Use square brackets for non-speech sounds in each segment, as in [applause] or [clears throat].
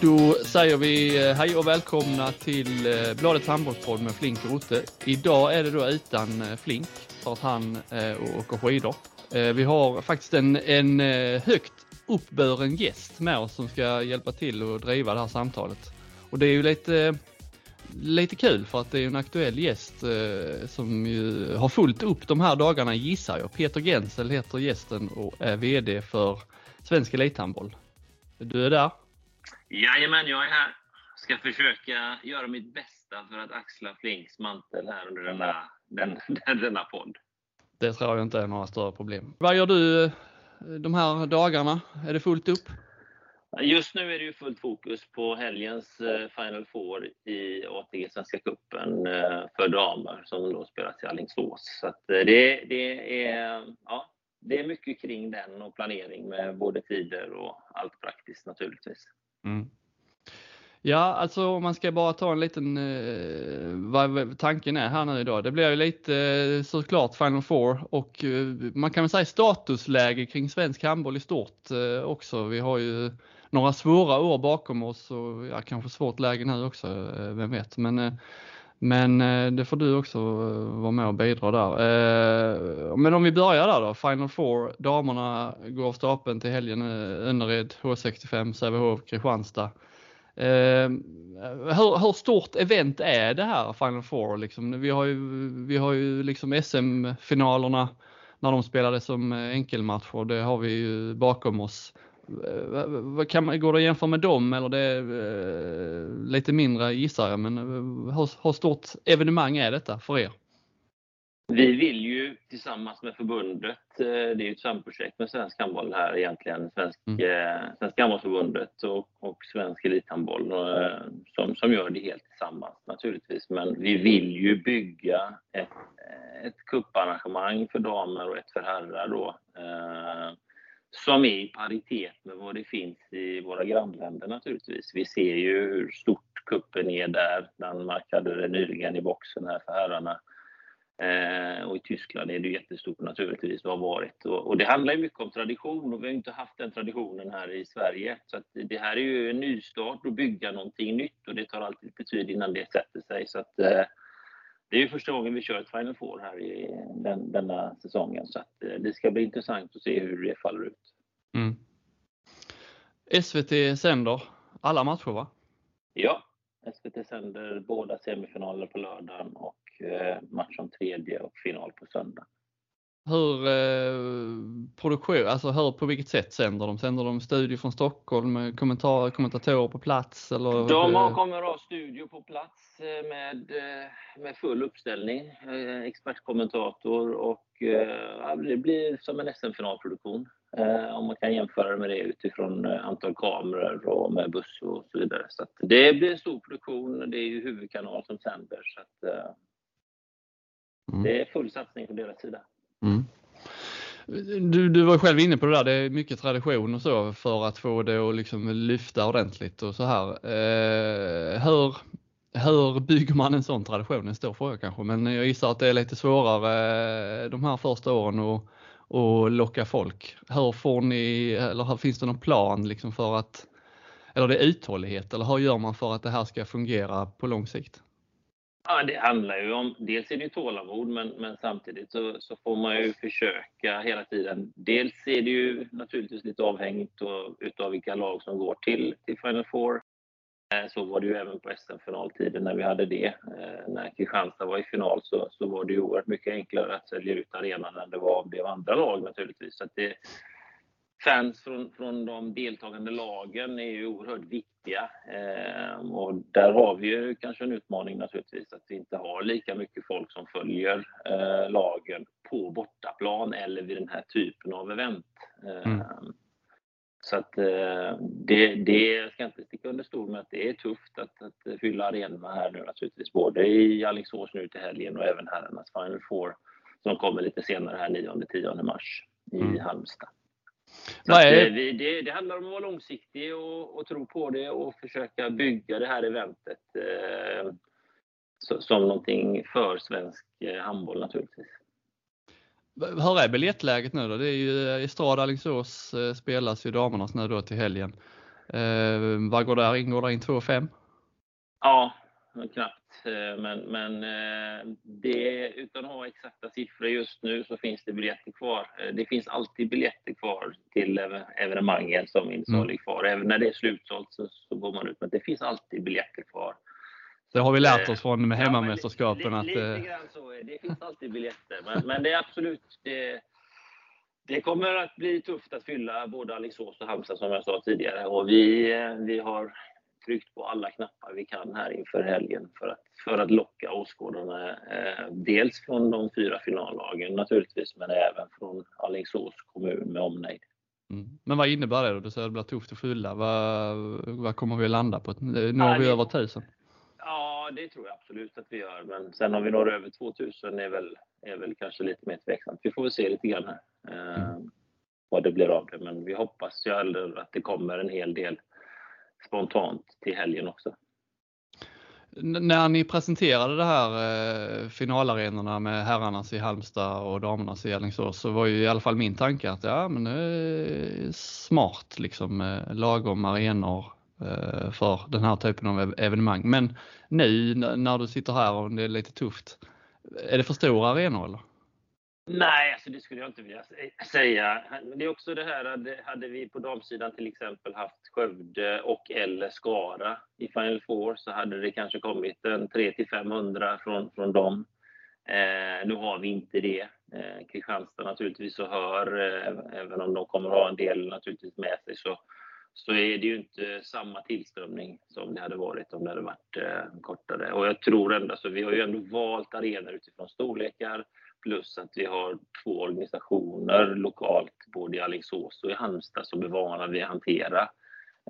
Då säger vi eh, hej och välkomna till eh, Bladet Bladets handbollspodd med Flink och Rotte. Idag är det då utan eh, Flink för att han åker skidor. Vi har faktiskt en, en högt uppburen gäst med oss som ska hjälpa till och driva det här samtalet. Och det är ju lite, lite kul för att det är en aktuell gäst som ju har fullt upp de här dagarna gissar jag. Peter Gensel heter gästen och är VD för Svensk Elithandboll. Du är där? Jajamän, jag är här. Ska försöka göra mitt bästa för att axla Flinks mantel här under denna, den, denna podd. Det tror jag inte är några större problem. Vad gör du eh, de här dagarna? Är det fullt upp? Just nu är det ju fullt fokus på helgens eh, Final Four i ATG Svenska Cupen eh, för damer som då spelas i Alingsås. Så det, det, är, ja, det är mycket kring den och planering med både tider och allt praktiskt naturligtvis. Mm. Ja, alltså om man ska bara ta en liten, eh, vad tanken är här nu idag. Det blir ju lite eh, såklart Final Four och eh, man kan väl säga statusläge kring svensk handboll i stort eh, också. Vi har ju några svåra år bakom oss och ja, kanske svårt läge nu också, eh, vem vet. Men, eh, men eh, det får du också eh, vara med och bidra där. Eh, men om vi börjar där då, Final Four. Damerna går av stapeln till helgen, Önnered, H65, Sävehof, Kristianstad. Hur, hur, stort event är det här Final Four? Liksom? Vi har ju, vi har ju liksom SM-finalerna när de spelade som enkelmatcher, det har vi ju bakom oss. Eh, kan man, går det att jämföra med dem eller det är eh, lite mindre gissar jag, men eh, hur, hur stort evenemang är detta för er? Vi vill ju tillsammans med förbundet, det är ju ett samprojekt med Svensk handboll här egentligen, Svensk, mm. Svenska handbollsförbundet och, och Svensk elithandboll som, som gör det helt tillsammans naturligtvis. Men vi vill ju bygga ett, ett kupparrangemang för damer och ett för herrar då. Eh, som är i paritet med vad det finns i våra grannländer naturligtvis. Vi ser ju hur stort kuppen är där. Danmark hade det nyligen i boxen här för herrarna. Eh, och i Tyskland är det jättestort naturligtvis och har varit. Och, och, det handlar ju mycket om tradition och vi har inte haft den traditionen här i Sverige. Så det här är ju en nystart och bygga någonting nytt och det tar alltid betyd innan det sätter sig. Så att, eh, det är ju första gången vi kör ett Final Four här i den, denna säsongen. Så att, eh, det ska bli intressant att se hur det faller ut. Mm. SVT sänder alla matcher va? Ja, SVT sänder båda semifinaler på lördagen och Eh, match om tredje och final på söndag. Hur eh, produktion, alltså hur, på vilket sätt sänder de? Sänder de studio från Stockholm med kommentar, kommentatorer på plats? Eller? De har, kommer att ha studio på plats eh, med, eh, med full uppställning, expertkommentator och det blir som en SM-finalproduktion. Om man kan jämföra med det utifrån antal kameror och med buss och så vidare. Så det blir en stor produktion. Det är ju huvudkanal som sänder. Så att, Mm. Det är full satsning på deras sida. Mm. Du, du var själv inne på det där, det är mycket tradition och så för att få det att liksom lyfta ordentligt och så här. Eh, hur, hur bygger man en sån tradition? En stor fråga kanske, men jag gissar att det är lite svårare eh, de här första åren att att locka folk. Hur får ni, eller finns det någon plan liksom för att, eller det är uthållighet, eller hur gör man för att det här ska fungera på lång sikt? Ja, det handlar ju om, dels är det tålamod, men, men samtidigt så, så, får man ju försöka hela tiden. Dels är det ju naturligtvis lite avhängigt utav vilka lag som går till, till Final Four. Eh, så var det ju även på SM-finaltiden när vi hade det. Eh, när Kristianstad var i final så, så var det ju oerhört mycket enklare att sälja ut arenan än det var av det andra lag naturligtvis. Så det, fans från, från de deltagande lagen är ju oerhört viktiga. Eh, och där har vi ju kanske en utmaning naturligtvis, att vi inte har lika mycket folk som följer eh, lagen på bortaplan eller vid den här typen av event. Eh, mm. Så att eh, det, det ska inte sticka under stol med att det är tufft att, att fylla arenorna här nu naturligtvis, både i Alingsås nu till helgen och även herrarnas Final Four som kommer lite senare här 9-10 mars i mm. Halmstad. Är... Det, det, det, handlar om att vara långsiktig och, och, tro på det och försöka bygga det här eventet eh, som någonting för svensk eh, handboll naturligtvis. Hur är biljettläget nu då? Det är ju Estrad Alingsås eh, spelas ju damernas nu då till helgen. Eh, vad går där in? Går där in 2 5? Ja, knappt. Eh, men, men eh, det, utan att ha exakta siffror just nu så finns det biljetter kvar. Eh, det finns alltid biljetter kvar till evenemangen som insalig mm. kvar. Även när det är slutsålt så, så går man ut, men det finns alltid biljetter kvar. Det har vi lärt oss från med hemmamästerskapen. Ja, lite, att, lite grann så. Det finns alltid biljetter, men, men det är absolut det, det kommer att bli tufft att fylla både Alingsås och Halmstad som jag sa tidigare. Och vi, vi har tryckt på alla knappar vi kan här inför helgen för att, för att locka åskådarna. Eh, dels från de fyra finallagen naturligtvis, men även från Alingsås kommun med omnejd. Mm. Men vad innebär det då? Du säger att det blir tufft att fylla. Vad, vad kommer vi att landa på? Når vi över 1000? Ja, det tror jag absolut att vi gör. Men sen om vi når över 2000 är väl, är väl kanske lite mer tveksamt. Vi får väl se lite grann här eh, mm. vad det blir av det. Men vi hoppas ju att det kommer en hel del spontant till helgen också. när ni presenterade det här eh, finalarenorna med herrarnas i Halmstad och damernas i Alingsås så var ju i alla fall min tanke att ja men det är smart liksom eh, lagom arenor eh, för den här typen av evenemang. Men nu när du sitter här och det är lite tufft, är det för stora arenor eller? Nej, alltså det skulle jag inte vilja säga. Det är också det här, att hade vi på damsidan till exempel haft Skövde och eller Skara i Final Four så hade det kanske kommit en 300-500 från, från dem. Eh, nu har vi inte det. Eh, Kristianstad naturligtvis så hör, eh, även om de kommer ha en del naturligtvis med sig, så, så är det ju inte samma tillströmning som det hade varit om det hade varit eh, kortare. Och jag tror ändå, så vi har ju ändå valt arenor utifrån storlekar, Plus att vi har två organisationer lokalt, både i Alingsås och i Halmstad, som är vana vid att hantera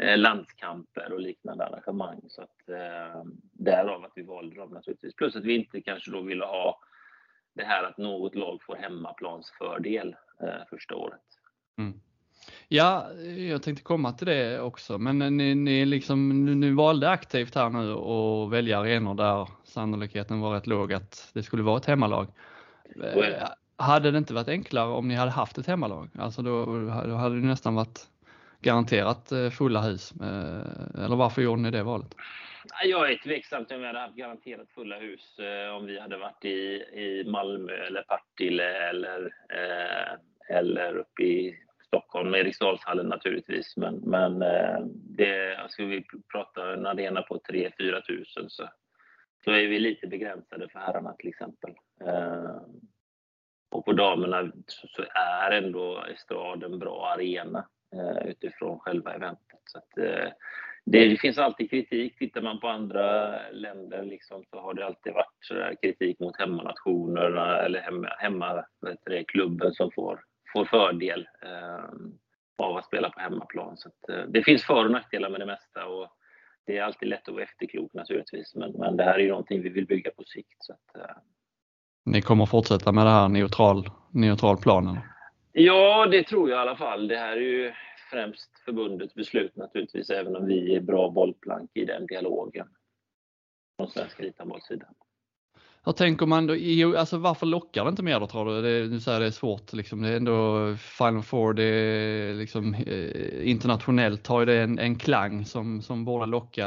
eh, landskamper och liknande arrangemang. Så att, eh, därav att vi valde dem naturligtvis. Plus att vi inte kanske då ville ha det här att något lag får hemmaplansfördel eh, första året. Mm. Ja, jag tänkte komma till det också, men eh, ni, ni, liksom, ni valde aktivt här nu att välja arenor där sannolikheten var rätt låg att det skulle vara ett hemmalag. Eh, hade det inte varit enklare om ni hade haft ett hemmalag? Alltså då, då hade det nästan varit garanterat eh, fulla hus. Eh, eller varför gjorde ni det valet? Jag är tveksam till om vi hade haft garanterat fulla hus om vi hade varit i, i Malmö eller Partille eller, eller uppe i Stockholm, Eriksdalshallen naturligtvis. Men, men det, ska alltså vi prata en arena på 3-4 tusen så så är vi lite begränsade för herrarna till exempel. Eh, och på damerna så är ändå Estrad en bra arena eh, utifrån själva eventet. Så att, eh, det, finns alltid kritik. Tittar man på andra länder liksom, så har det alltid varit kritik mot hemmanationerna eller hemma, hemma det, klubben som får, får fördel eh, av att spela på hemmaplan. Så att, eh, det finns för och nackdelar med det mesta. Och det är alltid lätt att vara efterklok naturligtvis, men, men det här är ju någonting vi vill bygga på sikt. Så att, uh... Ni kommer fortsätta med det här neutral, neutral planen? Ja, det tror jag i alla fall. Det här är ju främst förbundets beslut naturligtvis, även om vi är bra bollplank i den dialogen från Svenska elithandbollssidan. Vad tänker man då? Alltså varför lockar det inte mer då tror du? Det, du säger det är svårt liksom. Det är ändå Final Four, det är liksom eh, internationellt har ju det en, en klang som, som borde locka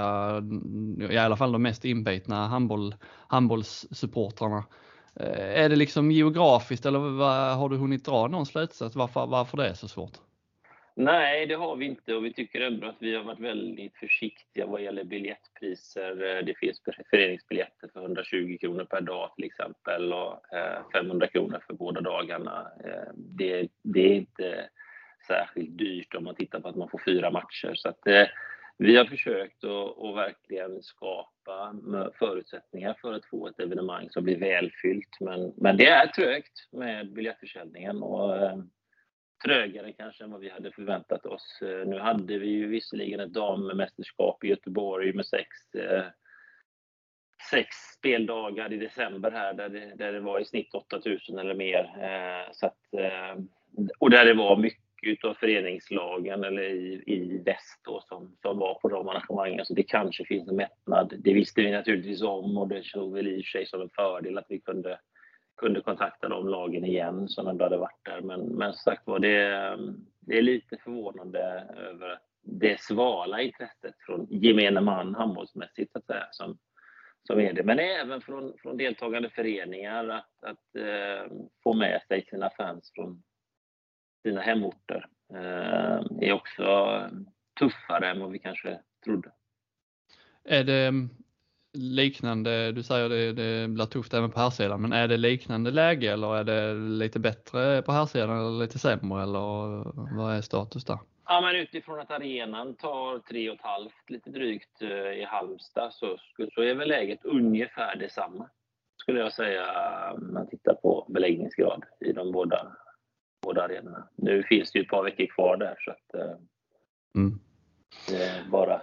i alla fall de mest inbitna handboll, handbollssupportrarna. Eh, är det liksom geografiskt eller vad, har du hunnit dra någon slutsats varför, varför det är så svårt? Nej, det har vi inte och vi tycker ändå att vi har varit väldigt försiktiga vad gäller biljettpriser. Eh, det finns föreningsbiljetter för 120 kronor per dag till exempel och eh, 500 kronor för båda dagarna. Eh, det, det är inte särskilt dyrt om man tittar på att man får fyra matcher. Så att, vi har försökt att, att verkligen skapa förutsättningar för att få ett evenemang som blir välfyllt. Men, men det är trögt med biljettförsäljningen och trögare kanske än vad vi hade förväntat oss. Eh, nu hade vi ju visserligen ett dammästerskap i Göteborg med sex, eh, sex speldagar i december här där det, där det var i snitt 8000 eller mer. Eh, så att, och där det var mycket av föreningslagen eller i, i väst då, som, som var på de arrangemangen. Så det kanske finns en mättnad. Det visste vi naturligtvis om och det såg väl i sig som en fördel att vi kunde kunde kontakta de lagen igen som ändå hade varit där. Men, men som sagt var, det, det är lite förvånande över det svala intresset från gemene man handbollsmässigt så att säga, som, som är det. Men även från, från deltagande föreningar att, att eh, få med sig sina fans från sina hemorter eh, är också tuffare än vad vi kanske trodde. Är det liknande, du säger det, det blir tufft även på här sidan, men är det liknande läge eller är det lite bättre på här sidan eller lite sämre eller vad är status där? Ja, men utifrån att arenan tar tre och ett halvt lite drygt eh, i Halmstad så, så är väl läget ungefär detsamma skulle jag säga om man tittar på beläggningsgrad i de båda, båda arenorna. Nu finns det ju ett par veckor kvar där så att eh, mm. det är bara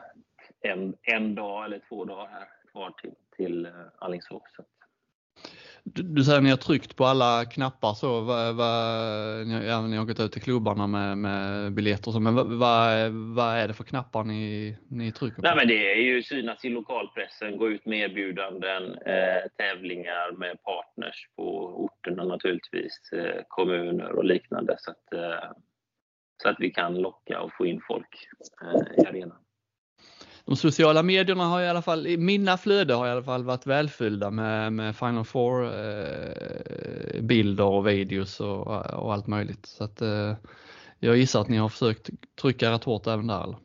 en, en dag eller två dagar här kvar till, till eh, Alingsås. Du, du säger att ni har tryckt på alla knappar så, vad, vad, ni, ni har gått ut till klubbarna med, med biljetter så, men vad, vad, vad är det för knappar ni, ni trycker på? Nej, men det är ju synas i lokalpressen, gå ut med erbjudanden, eh, tävlingar med partners på orterna naturligtvis, eh, kommuner och liknande så att, eh, så att vi kan locka och få in folk eh, i arenan de sociala medierna har i alla fall, mina flöden har i alla fall varit välfyllda med, med Final Four eh, bilder och videos och, och, allt möjligt. Så att, eh, jag gissar att ni har försökt trycka rätt hårt även där? Eller?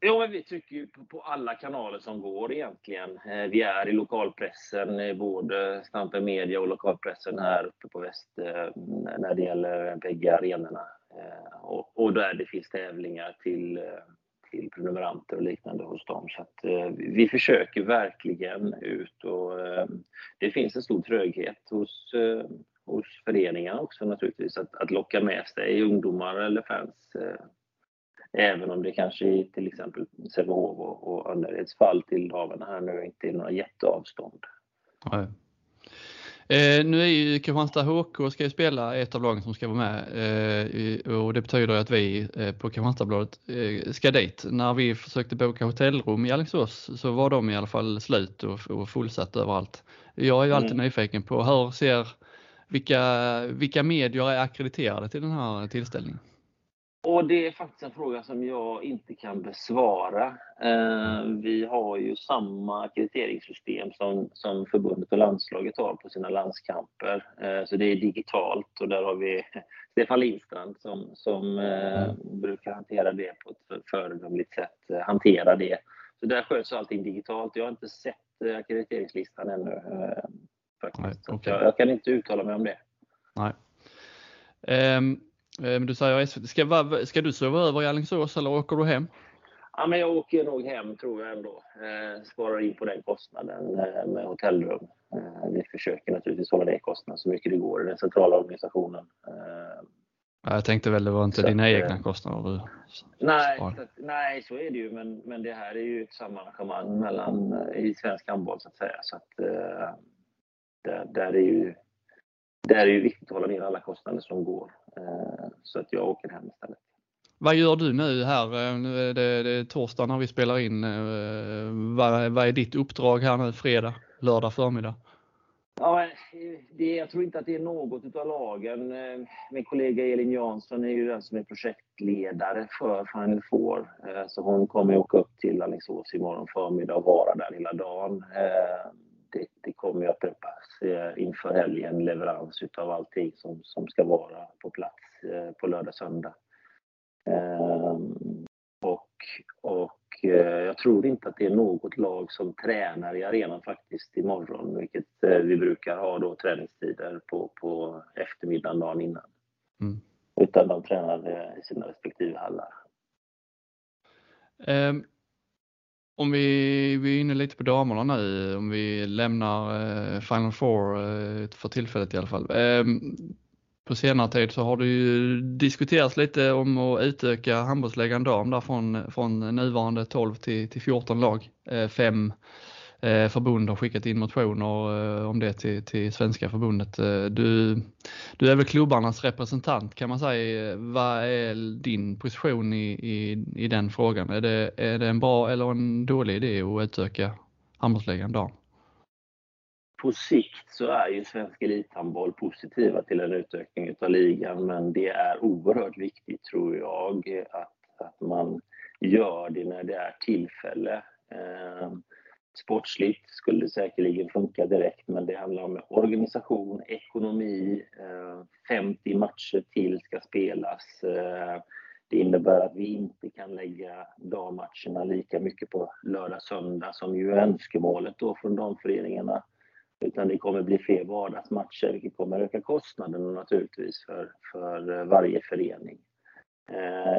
Ja, men vi trycker ju på, alla kanaler som går egentligen. Eh, vi är i lokalpressen, både Stampen Media och lokalpressen här uppe på väst eh, när det gäller bägge arenorna. Eh, och, och där det finns tävlingar till till prenumeranter och liknande hos dem. Så att, eh, vi försöker verkligen ut och eh, det finns en stor tröghet hos, eh, hos föreningarna också naturligtvis att, att locka med sig ungdomar eller fans. Eh, även om det kanske i till exempel Sävehof och, och Önnereds fall till haven här nu inte är några jätteavstånd. Nej. Eh, nu är ju Kristianstad HK ska ju spela ett av lagen som ska vara med eh, och det betyder att vi eh, på Kristianstadsbladet eh, ska dit. När vi försökte boka hotellrum i Alingsås så var de i alla fall slut och, och fullsatt överallt. Jag är ju alltid mm. nyfiken på hur ser, vilka, vilka medier är akkrediterade till den här tillställningen? Och det är faktiskt en fråga som jag inte kan besvara. Eh, vi har ju samma kritieringssystem som, som förbundet och landslaget har på sina landskamper. Eh, så det är digitalt och där har vi [laughs] Stefan Lindstrand som, som eh, brukar hantera det på ett föredömligt sätt. Hantera det. Så där sköts allting digitalt. Jag har inte sett ackrediteringslistan ännu. Faktiskt. Nej, okay. jag, jag, kan inte uttala mig om det. Nej. Um... Men du säger SVT, ska, ska du sova över i Alingsås eller åker du hem? Ja, men jag åker nog hem tror jag ändå. Eh, sparar in på den kostnaden eh, med hotellrum. Eh, vi försöker naturligtvis hålla ner kostnaden så mycket det går i den centrala organisationen. Eh, jag tänkte väl det var inte så dina att, egna eh, kostnader du nej, så, nej, så är det ju. Men, men det här är ju ett samarrangemang mellan, eh, i svensk handboll så att säga. Så att, där, där är ju det är ju viktigt att hålla ner alla kostnader som går. Eh, så att jag åker hem istället. Vad gör du nu här? Eh, nu är det, det är torsdag när vi spelar in. Eh, vad, vad är ditt uppdrag här nu fredag, lördag förmiddag? Ja, det, jag tror inte att det är något av lagen. Min kollega Elin Jansson är ju den som är projektledare för Final Four. Så hon kommer åka upp till Alingsås imorgon förmiddag och vara där hela dagen det, det kommer att preppas eh, inför helgen, leverans utav allting som, som ska vara på plats eh, på lördag, söndag. Ehm, och, och eh, jag tror inte att det är något lag som tränar i arenan faktiskt imorgon, vilket vi brukar ha då träningstider på, på eftermiddagen dagen innan. Mm. Utan de tränar i sina respektive hallar. Um om vi, vi är inne lite på damerna nu, om vi lämnar eh, Final Four eh, för tillfället i alla fall. Eh, på senare tid så har det ju diskuterats lite om att utöka handbollsligan dam där från, från nuvarande 12 till, till 14 lag. Eh, fem Eh, Eh, förbund har skickat in motioner eh, om det till, till Svenska förbundet. Eh, du, du är väl klubbarnas representant kan man säga. Vad är din position i, i, i den frågan? Är det, är det en bra eller en dålig idé att utöka handbollsligan dam? På sikt så är ju svensk elithandboll positiva till en utökning av ligan men det är oerhört viktigt tror jag att, att man gör det när det är tillfälle. Sportsligt skulle det säkerligen funka direkt, men det handlar om organisation, ekonomi, eh, 50 matcher till ska spelas. Eh, det innebär att vi inte kan lägga dammatcherna lika mycket på lördag, söndag som ju är önskemålet då från damföreningarna. Utan det kommer bli fler vardagsmatcher, vilket kommer öka kostnaderna naturligtvis för eh, varje förening.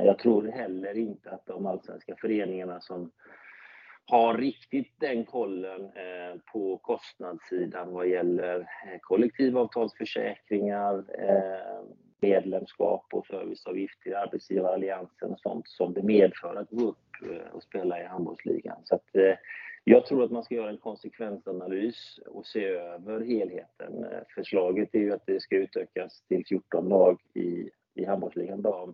Jag tror heller inte att de allsvenska föreningarna som har riktigt den kollen eh, på kostnadssidan vad gäller eh, kollektivavtalsförsäkringar, eh, medlemskap och serviceavgift till arbetsgivaralliansen och sånt som det medför att gå upp och spela i handbollsligan. Jag tror att man ska göra en konsekvensanalys och se över helheten. Förslaget är ju att det ska utökas till 14 lag i handbollsligan dam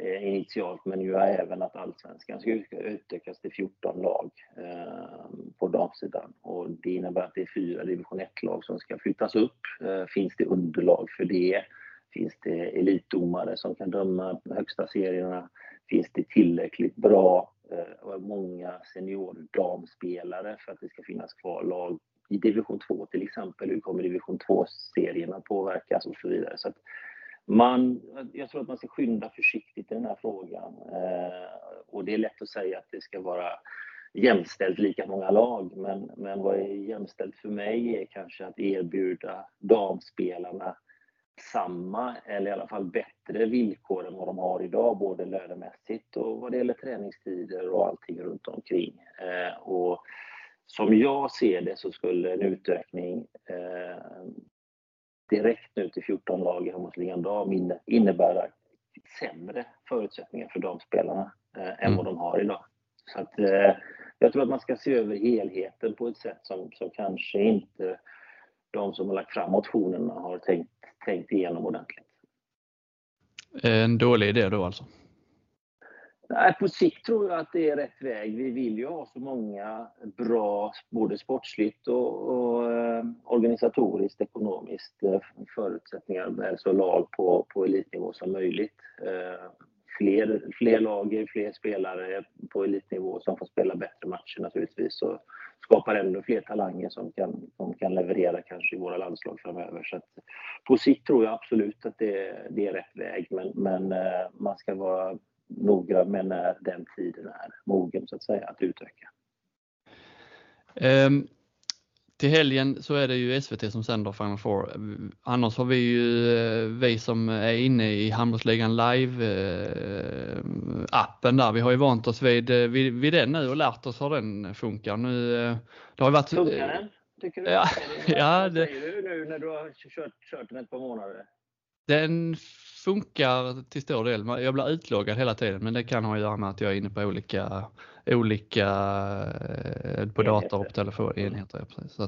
Eh, initialt, men ju även att allsvenskan ska utökas till 14 lag eh, på damsidan. Det innebär att det är fyra division 1-lag som ska flyttas upp. Eh, finns det underlag för det? Finns det elitdomare som kan döma högsta serierna? Finns det tillräckligt bra och många seniordamspelare för att det ska finnas kvar lag i division 2 till exempel? Hur kommer division 2-serierna påverkas och så vidare. Jag tror att man ska skynda försiktigt i den här frågan. Eh, och Det är lätt att säga att det ska vara jämställt lika många lag. men Vad är jämställt för mig är kanske att erbjuda damspelarna samma eller i alla fall bättre villkor än vad de har idag, både lönemässigt och vad det gäller träningstider och allting runt omkring. Eh, som jag ser det så skulle en utökning eh, direkt nu till 14 lag i handbollsligan dam innebära sämre förutsättningar för damspelarna än vad de har i dag. Jag tror att man ska se över helheten på ett sätt som kanske inte de som har lagt fram motionerna har tänkt igenom ordentligt. En dålig idé då alltså? Nej, på sikt tror jag att det är rätt väg. Vi vill ju ha så många bra, både sportsligt och eh, organisatoriskt, ekonomiskt eh, förutsättningar med så lag på elitnivå som möjligt. Eh, fler lag, fler spelare på elitnivå som får spela bättre matcher naturligtvis och skapar ännu fler talanger som kan leverera kanske i våra landslag framöver. På sikt tror jag absolut att det är rätt väg, men man ska vara noggrann med när den tiden är mogen så att säga att utöka. Till helgen så är det ju SVT som sänder Final Four. Annars har vi ju, vi som är inne i Handbollsligan Live appen där. Vi har ju vant oss vid den nu och lärt oss hur den funkar. Nu, det har varit. Funkar den? Tycker du? Ja. Vad säger du nu när du har kört den ett par månader? Den funkar till stor del. Jag blir utloggad hela tiden, men det kan ha att göra med att jag är inne på olika på dator och telefon enheter. Precis.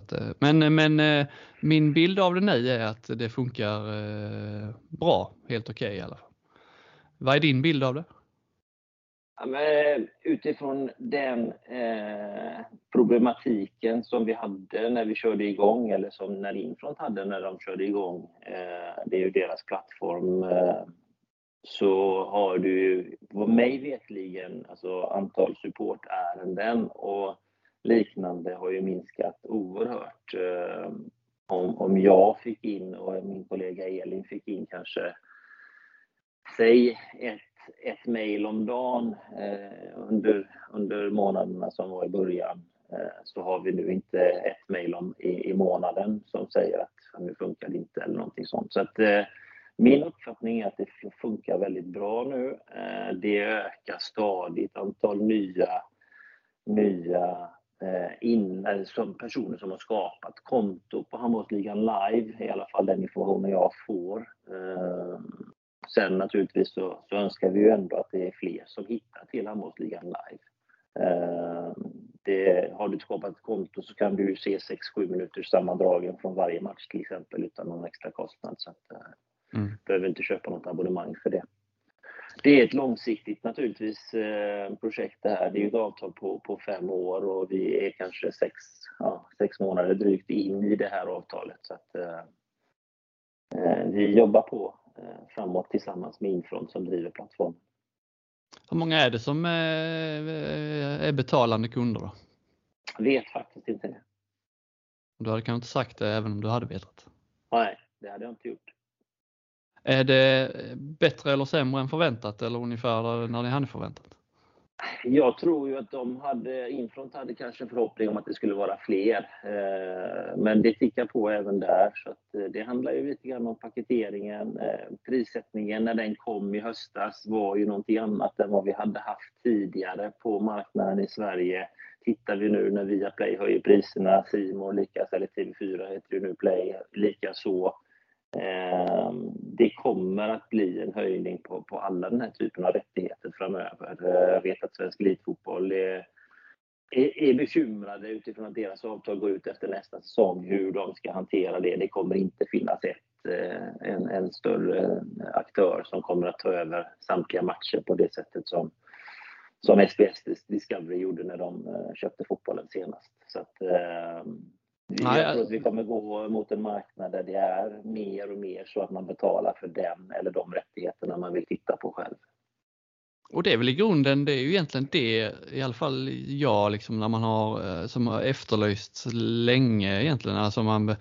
Men min bild av det nu är att det funkar bra, helt okej i alla fall. Vad är din bild av det? Eh, utifrån den eh, problematiken som vi hade när vi körde igång eller som när Infront hade när de körde igång, eh, det är ju deras plattform, eh, så har du vad mig vetligen, alltså antal supportärenden och liknande har ju minskat oerhört. Om jag fick in och min kollega Elin fick in kanske, säg ett ett mejl om dagen eh, under månaderna som var i början, eh, så har vi nu inte ett mejl i månaden som säger att nu funkar det inte eller någonting sånt. Eh, min uppfattning är att det funkar väldigt bra nu. Det ökar stadigt antal nya personer som har skapat konto på Handbollsligan Live, i alla fall den informationen jag får. Naturligtvis så önskar vi ju ändå att det är fler som hittar till Handbollsligan Live. Har du skapat ett konto så kan du se 6-7 minuters sammandragen från varje match till exempel utan någon extra kostnad. Behöver inte köpa något abonnemang för det. Det är ett långsiktigt naturligtvis projekt det här. Det är ett avtal på 5 år och vi är kanske 6 månader drygt in i det här avtalet. Vi jobbar på framåt tillsammans med Infront som driver plattformen. Hur många är det som är, är betalande kunder då? Jag vet faktiskt inte det. Du hade kanske inte sagt det även om du hade vetat? Nej, det hade jag inte gjort. Är det bättre eller sämre än förväntat eller ungefär när ni hade förväntat? Jag tror ju att de hade, Infront hade kanske en förhoppning om att det skulle vara fler. Eh, men det tickar på även där. Så eh, det handlar ju lite grann om paketeringen. Eh, prissättningen när den kom i höstas var ju någonting annat än vad vi hade haft tidigare på marknaden i Sverige. Tittar vi nu när Viaplay höjer priserna, Simon likaså, eller TV4 heter ju nu Play, likaså. Ehm, det kommer att bli en höjning på, på alla den här typen av rättigheter framöver. Eh, jag vet att Svensk Elitfotboll är, är, är bekymrade utifrån att deras avtal går ut efter nästa säsong, hur de ska hantera det. Det kommer inte finnas ett, eh, en, en större aktör som kommer att ta över samtliga matcher på det sättet som, som SBS Discovery gjorde när de eh, köpte fotbollen senast. Så att, ehm, Nej, jag tror att vi kommer gå mot en marknad där det är mer och mer så att man betalar för den eller de rättigheterna man vill titta på själv. Och det är väl i grunden, det är ju egentligen det, i alla fall jag liksom när man har, eh, som har efterlyst länge egentligen, alltså man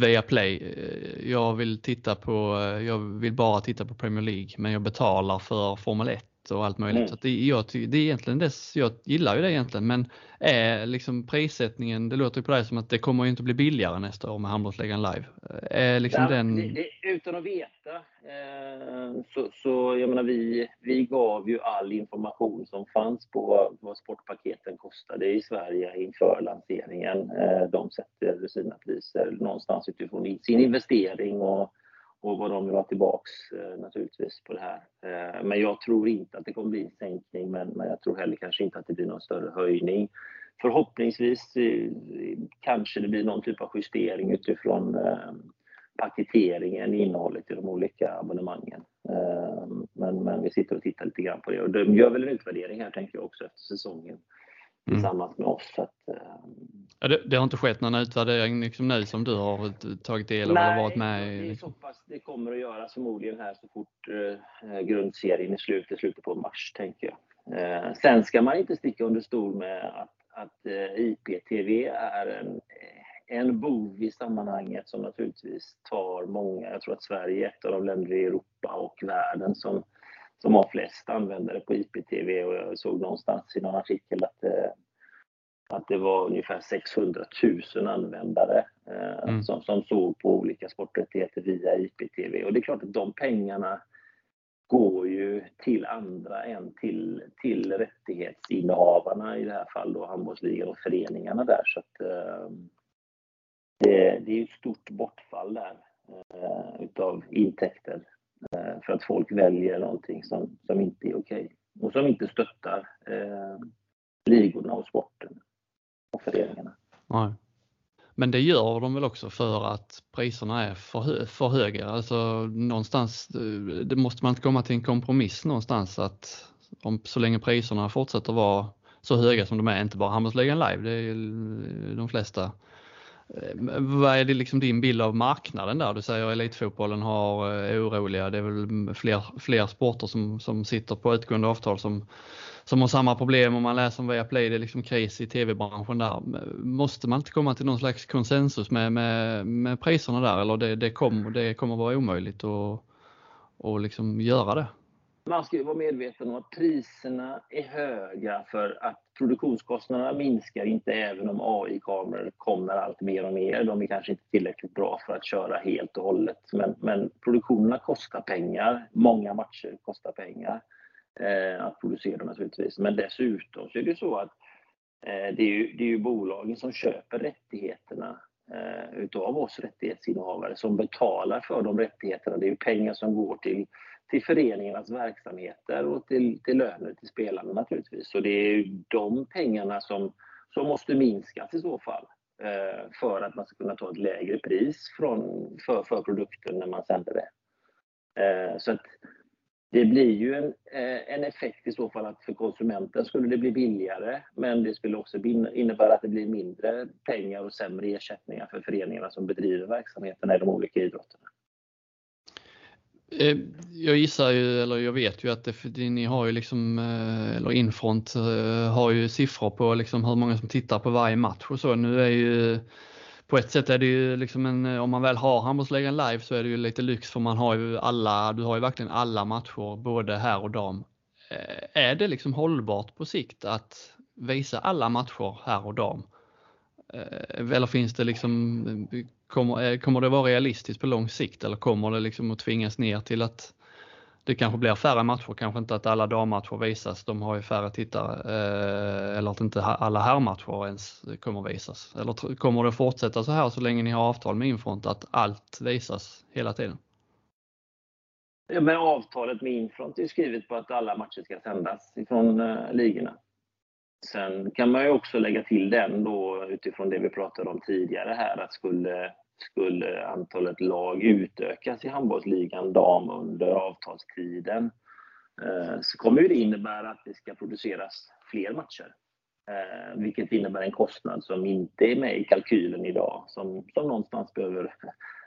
via Play. Eh, jag vill titta på, eh, jag vill bara titta på Premier League men jag betalar för Formel 1 och allt möjligt. Mm. Så det, jag, det är egentligen det, jag gillar ju det egentligen men är liksom prissättningen, det låter ju på dig som att det kommer ju inte bli billigare nästa år med handbollsligan live. Är liksom ja, den... Det, det, utan att veta eh, så, så jag menar vi, vi gav ju all information som fanns på vad, vad sportpaketen kostade i Sverige inför lanseringen. Eh, de sätter sina priser någonstans utifrån sin investering och och vad de vill ha tillbaks eh, naturligtvis på det här. Eh, men jag tror inte att det kommer bli en sänkning, men, men jag tror heller kanske inte att det blir någon större höjning. Förhoppningsvis eh, kanske det blir någon typ av justering utifrån paketeringen, innehållet i de olika abonnemangen. Men, men vi sitter och tittar lite grann på det och de gör väl en utvärdering här tänker jag också efter säsongen tillsammans med oss. Så att, Ja, det, det, har inte skett någon utvärdering liksom nu som du har tagit del av eller varit med i? Nej, det, så pass, det kommer att göras förmodligen här så fort eh, grundserien är slut, i slutet på mars tänker jag. Eh, sen ska man inte sticka under stol med att, att eh, IPTV är en, en bov i sammanhanget som naturligtvis tar många, jag tror att Sverige är ett av de länder i Europa och världen som, som har flest användare på IPTV och jag såg någonstans i någon artikel att eh, att det var ungefär 600 000 användare eh, mm. som, som såg på olika sporträttigheter via IPTV. Och det är klart att de pengarna går ju till andra än till, till rättighetsinnehavarna, i det här fallet då handbollsligan och föreningarna där. Så att, eh, det, det, är ett stort bortfall där utav intäkter Eh, för att folk väljer någonting som, som inte är okej okay. och som inte stöttar eh, ligorna och sporten och föreningarna. Nej. Men det gör de väl också för att priserna är för, hö för höga. Alltså någonstans, eh, det måste man inte komma till en kompromiss någonstans att om, så länge priserna fortsätter vara så höga som de är, inte bara handbollsligan live, det är ju de flesta. Eh, vad är det liksom din bild av marknaden där? Du säger elitfotbollen har, eh, är oroliga, det är väl fler, fler sporter som, som sitter på utgående avtal som som har samma problem om man läser om Viaplay, det är liksom kris i tv-branschen där. Måste man inte komma till någon slags konsensus med, med, med priserna där eller det, det, kom, det kommer vara omöjligt att och liksom göra det? Man ska ju vara medveten om att priserna är höga för att produktionskostnaderna minskar inte även om AI-kameror kommer allt mer och mer. De är kanske inte tillräckligt bra för att köra helt och hållet. Men, men produktionerna kostar pengar. Många matcher kostar pengar eh, att producera naturligtvis. Men dessutom så är det så att eh, det, är ju, det är ju bolagen som köper rättigheterna eh, utav oss rättighetsinnehavare som betalar för de rättigheterna. Det är ju pengar som går till, till föreningarnas verksamheter och till, till löner till spelarna naturligtvis. Så det är ju de pengarna som, som måste minskas i så fall eh, för att man ska kunna ta ett lägre pris från, för, för produkten när man sänder det. Eh, så att det blir ju en, eh, en effekt i så fall att för konsumenten skulle det bli billigare men det skulle också innebära att det blir mindre pengar och sämre ersättningar för föreningarna som bedriver verksamheterna i de olika idrotterna. Eh, jag gissar ju, eller jag vet ju att det, ni har ju liksom, eh, eller Infront eh, har ju siffror på liksom hur många som tittar på varje match och så. Nu är ju på ett sätt är det ju liksom en, om man väl har handbollsligan live så är det ju lite lyx för man har ju alla, du har ju verkligen alla matcher både här och dam. Är det liksom hållbart på sikt att visa alla matcher här och dam? Eller finns det liksom Kommer, eh, kommer det vara realistiskt på lång sikt eller kommer det liksom att tvingas ner till att det kanske blir färre matcher, kanske inte att alla dammatcher visas, de har ju färre tittare, eh, eller att inte alla herrmatcher ens kommer visas. Eller kommer det fortsätta så här så länge ni har avtal med Infront att allt visas hela tiden? Ja, men avtalet med Infront är skrivet på att alla matcher ska sändas ifrån eh, ligorna. Sen kan man ju också lägga till den då utifrån det vi pratade om tidigare här att skulle skulle antalet lag utökas i handbollsligan dam under avtalstiden eh, så kommer det innebära att det ska produceras fler matcher. Eh, vilket innebär en kostnad som inte är med i kalkylen idag, som, som någonstans behöver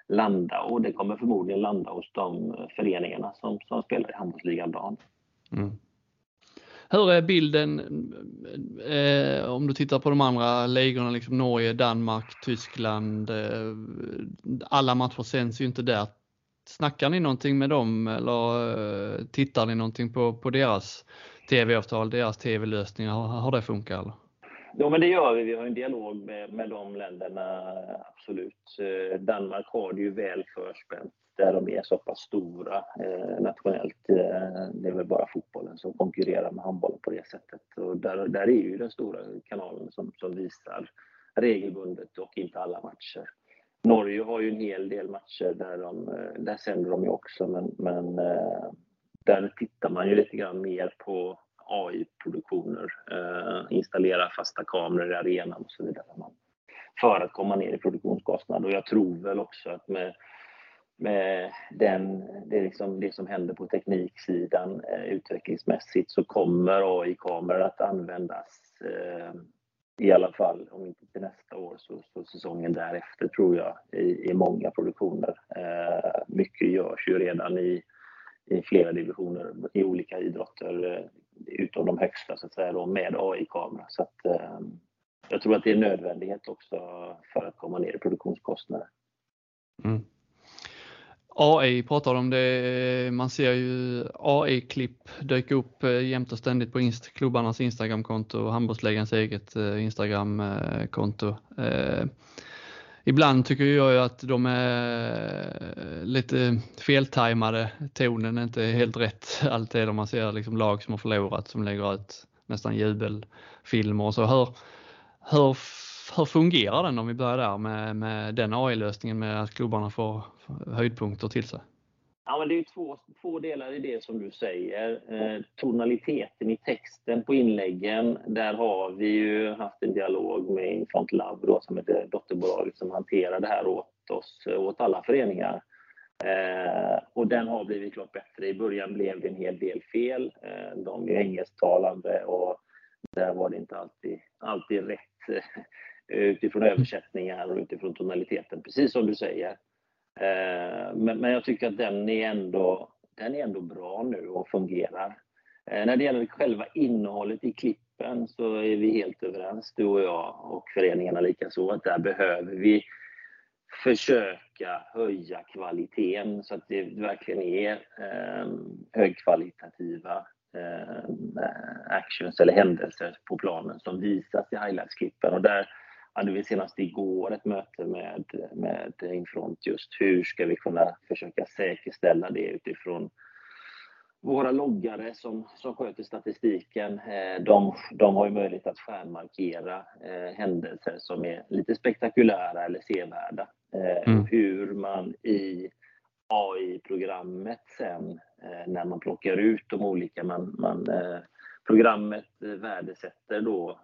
landa och det kommer förmodligen landa hos de föreningarna som, som spelar i handbollsligan dam. Mm. Hur är bilden eh, om du tittar på de andra ligorna, liksom Norge, Danmark, Tyskland. Eh, alla matcher sänds ju inte där. Snackar ni någonting med dem eller eh, tittar ni någonting på, på deras tv-avtal, deras tv-lösningar? Har, har det funkat? Eller? Ja, men det gör vi. Vi har en dialog med, med de länderna, absolut. Eh, Danmark har det ju väl förspänt där de är så pass stora eh, nationellt. Eh, det är väl bara fotbollen som konkurrerar med handbollen på det sättet. Och där, där är ju den stora kanalen som, som visar regelbundet och inte alla matcher. Norge har ju en hel del matcher där, de, eh, där sänder de ju också men, men eh, där tittar man ju lite grann mer på AI-produktioner, eh, installera fasta kameror i arenan och så vidare. För att komma ner i produktionskostnad och jag tror väl också att med den, det, liksom det som händer på tekniksidan eh, utvecklingsmässigt så kommer AI-kameror att användas eh, i alla fall, om inte till nästa år, så, så säsongen därefter tror jag i, i många produktioner. Eh, mycket görs ju redan i, i flera divisioner i olika idrotter, eh, utom de högsta så att säga, då, med AI-kamera. Så att, eh, jag tror att det är en nödvändighet också för att komma ner i produktionskostnader. Mm. AI pratar om det. Man ser ju AI-klipp dyka upp eh, jämt och ständigt på inst klubbarnas Instagramkonto och handbollsligans eget eh, Instagramkonto. Eh, ibland tycker jag ju att de är lite feltajmade. Tonen är inte helt rätt alltid om man ser liksom lag som har förlorat som lägger ut nästan jubelfilmer och så. Hur, hur hur fungerar den om vi börjar där med, med den AI-lösningen med att klubbarna får höjdpunkter till sig? Ja, men det är två, två delar i det som du säger. Eh, tonaliteten i texten på inläggen, där har vi ju haft en dialog med Infront Lab då, som är dotterbolaget som hanterar det här åt oss, åt alla föreningar. Eh, och den har blivit klart bättre. I början blev det en hel del fel. Eh, de är engelsktalande och där var det inte alltid, alltid rätt Eh, utifrån översättningar och utifrån tonaliteten, precis som du säger. Eh, men, jag tycker att den är ändå, den är ändå bra nu och fungerar. Eh, när det gäller själva innehållet i klippen så är vi helt överens, du och jag och föreningarna likaså, att där behöver vi försöka höja kvaliteten så att det verkligen är eh, högkvalitativa eh, actions eller händelser på planen som visas i highlights-klippen. Och där hade vi senast igår ett möte med, med Infront just hur ska vi kunna försöka säkerställa det utifrån våra loggare som, som sköter statistiken, eh, de, de har ju möjlighet att stjärnmarkera eh, händelser som är lite spektakulära eller sevärda. Eh, mm. Hur man i AI-programmet sen, när man plockar ut de olika, man, man programmet värdesätter då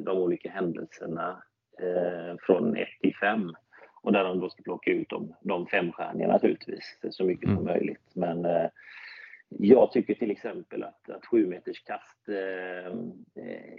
de olika händelserna eh, från 1 till 5. Och där de då ska plocka ut de, de femstjärniga naturligtvis, så mycket mm. som möjligt. Men eh, jag tycker till exempel att, att sju meters kast eh,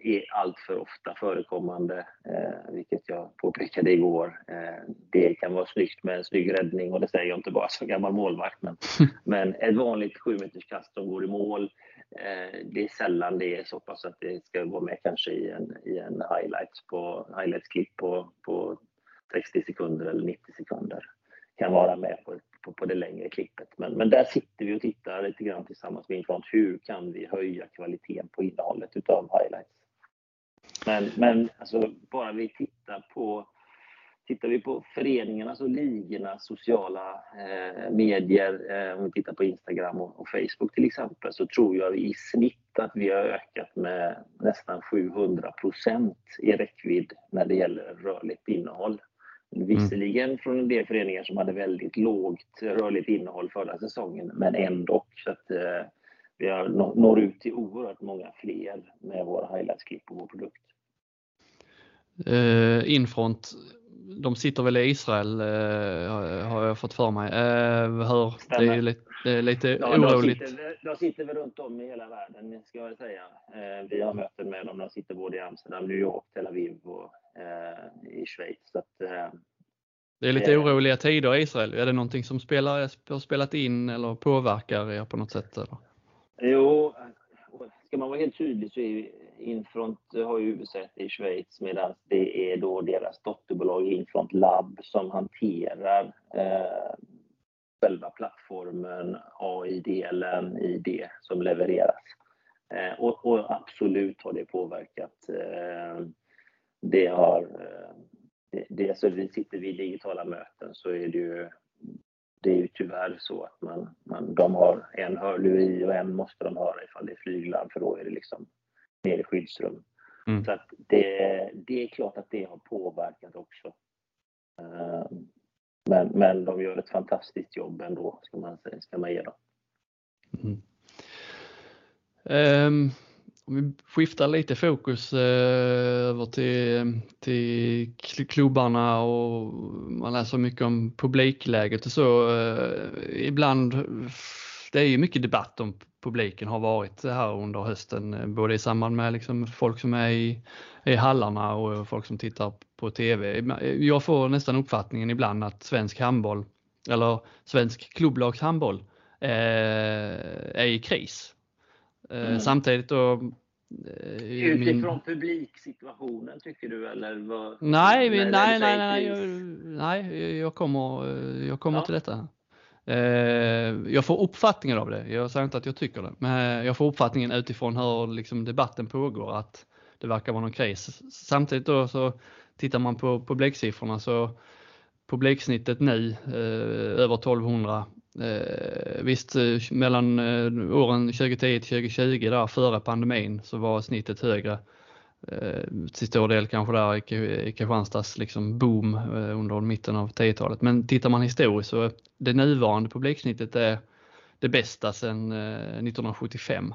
är allt för ofta förekommande, eh, vilket jag påpekade igår. Eh, det kan vara snyggt med en snygg räddning och det säger jag inte bara som gammal målvakt. Men, [laughs] men ett vanligt sju meters kast som går i mål, eh, Eh, det är sällan det är så pass att det ska vara med kanske i en, i en highlights på, highlights-klipp på, på 60 sekunder eller 90 sekunder. Kan vara med på på, på det längre klippet. Men, men där sitter vi och tittar lite grann tillsammans med Infront. Hur kan vi höja kvaliteten på innehållet utav highlights? Men, men alltså, bara vi tittar på Tittar vi på föreningarnas och ligornas sociala eh, medier, eh, om vi tittar på Instagram och, och, Facebook till exempel, så tror jag i snitt att vi har ökat med nästan 700 procent i räckvidd när det gäller rörligt innehåll. Mm. Visserligen från en del föreningar som hade väldigt lågt rörligt innehåll förra säsongen, men ändå. Så att eh, vi har, når ut till oerhört många fler med våra highlights-klipp och vår produkt. Uh, Infront, de sitter väl i Israel uh, har jag fått för mig. Uh, hör, det är lite, det är lite ja, oroligt. De sitter, de sitter väl runt om i hela världen ska jag säga. vi har möten med dem. De sitter både i Amsterdam, New York, Tel Aviv och Eh, i Schweiz. Så att, eh, det är lite oroliga tider i Israel. Är det någonting som spelar, har spelat in eller påverkar er på något sätt? Eller? Jo, ska man vara helt tydlig så är Infront har ju huvudsäte i Schweiz medan det är då deras dotterbolag Infront Lab som hanterar eh, själva plattformen, AI-delen i det som levereras. Eh, och, och, absolut har det påverkat eh, det har... Eh, det, det, alltså så vi sitter vid digitala möten så är det ju det är ju tyvärr så att man, man, de har en hörlur i och en måste de höra ifall det är flyglarm för då är det liksom ner i skyddsrum. Mm. Så att det, det är klart att det har påverkat också. Eh, men, men de gör ett fantastiskt jobb ändå, ska man, ska man ge dem. Mm. Um, om vi skiftar lite fokus eh, över till, till klubbarna och man läser mycket om publikläget och så. Eh, ibland, det är ju mycket debatt om publiken har varit här under hösten, eh, både i samband med liksom folk som är i, i hallarna och folk som tittar på TV. Jag får nästan uppfattningen ibland att svensk handboll, eller svensk klubblags handboll, är i kris. Mm. Samtidigt då Eh, Utifrån min... publiksituationen tycker du eller? Vad... Nej, nej, nej, nej, nej, jag, nej, jag kommer, jag kommer ja. till detta. Eh, jag får uppfattningen av det, jag säger inte att jag tycker det, men eh, jag får uppfattningen utifrån hur liksom debatten pågår att det verkar vara någon kris. Samtidigt då så tittar man på publiksiffrorna så publiksnittet nu eh, över 1200 Eh, visst, eh, mellan eh, åren 2010 till 2020 där före pandemin så var snittet högre. Eh, till stor del kanske där i Kristianstads liksom boom eh, under mitten av 10-talet. Men tittar man historiskt så det nuvarande publiksnittet är det bästa sedan eh, 1975.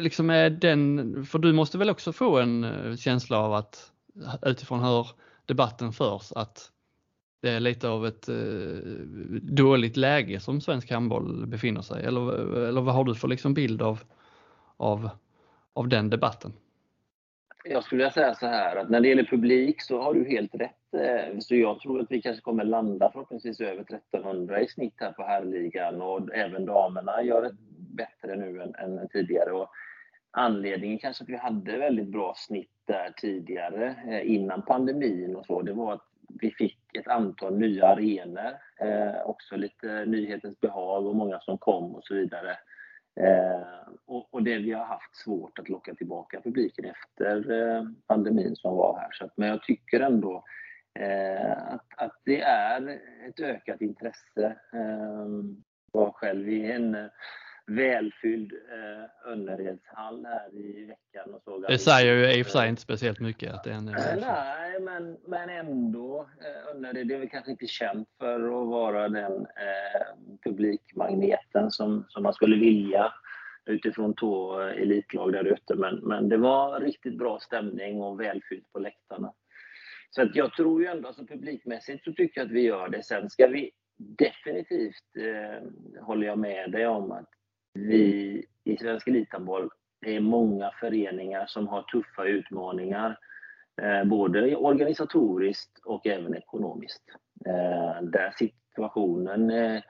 Liksom är den, för du måste väl också få en känsla av att utifrån hur debatten förs att det är lite av ett dåligt läge som svensk handboll befinner sig eller, eller vad har du för liksom bild av, av, av den debatten? Jag skulle vilja säga så här att när det gäller publik så har du helt rätt. Eh, så jag tror att vi kanske kommer landa förhoppningsvis över 1300 i snitt här på herrligan och även damerna gör det bättre nu än, än tidigare. Och anledningen kanske att vi hade väldigt bra snitt där tidigare eh, innan pandemin och så, det var att vi fick ett antal nya arenor, eh, också lite nyhetens behag och många som kom och så vidare. Eh, och, och, det vi har haft svårt att locka tillbaka publiken efter eh, pandemin som var här. Så att, men jag tycker ändå eh, att, att det är ett ökat intresse. Eh, jag var själv i en välfylld eh, Önneredshall här i veckan. Och såg det säger ju i och för sig inte speciellt mycket att det är en Nej, men, men ändå. Eh, Önnered är väl kanske inte känt för att vara den eh, publikmagneten som, som man skulle vilja utifrån två elitlag där ute. Men, men det var riktigt bra stämning och välfyllt på läktarna. Så att jag tror ju ändå, alltså publikmässigt så tycker jag att vi gör det. Sen ska vi definitivt eh, håller jag med dig om att vi i Svensk Elithandboll är många föreningar som har tuffa utmaningar. Eh, både organisatoriskt och även ekonomiskt. Eh, där situationen eh,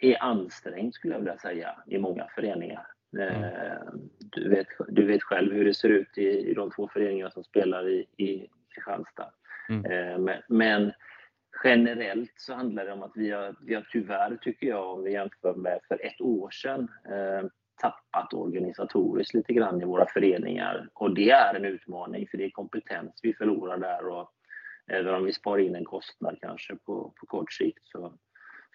är ansträngd skulle jag vilja säga i många föreningar. Mm. Du, vet, du vet själv hur det ser ut i, i de två föreningarna som spelar i, i Kristianstad. Mm. Men, men, generellt så handlar det om att vi har, vi har tyvärr, tycker jag, om vi jämför med för ett år sedan, eh, tappat organisatoriskt lite grann i våra föreningar. Och det är en utmaning, för det är kompetens vi förlorar där. Och även om vi sparar in en kostnad kanske på, på kort sikt så,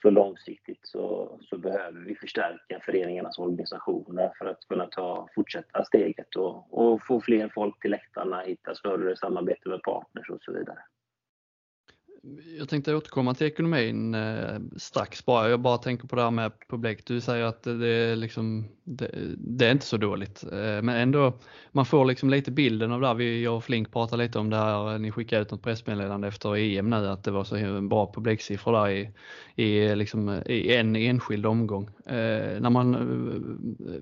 så långsiktigt så, så behöver vi förstärka föreningarnas organisationer för att kunna ta, fortsätta steget och, och få fler folk till läktarna, hitta större samarbete med partners och så vidare. Jag tänkte återkomma till ekonomin eh, strax bara. Jag bara tänker på det här med publik. Du säger att det är, liksom, det, det är inte så dåligt, eh, men ändå man får liksom lite bilden av det. Vi, jag och Flink pratade lite om det här. Ni skickade ut något pressmeddelande efter EM nu att det var så bra publiksiffror där i, i, liksom, i en enskild omgång. Eh, när man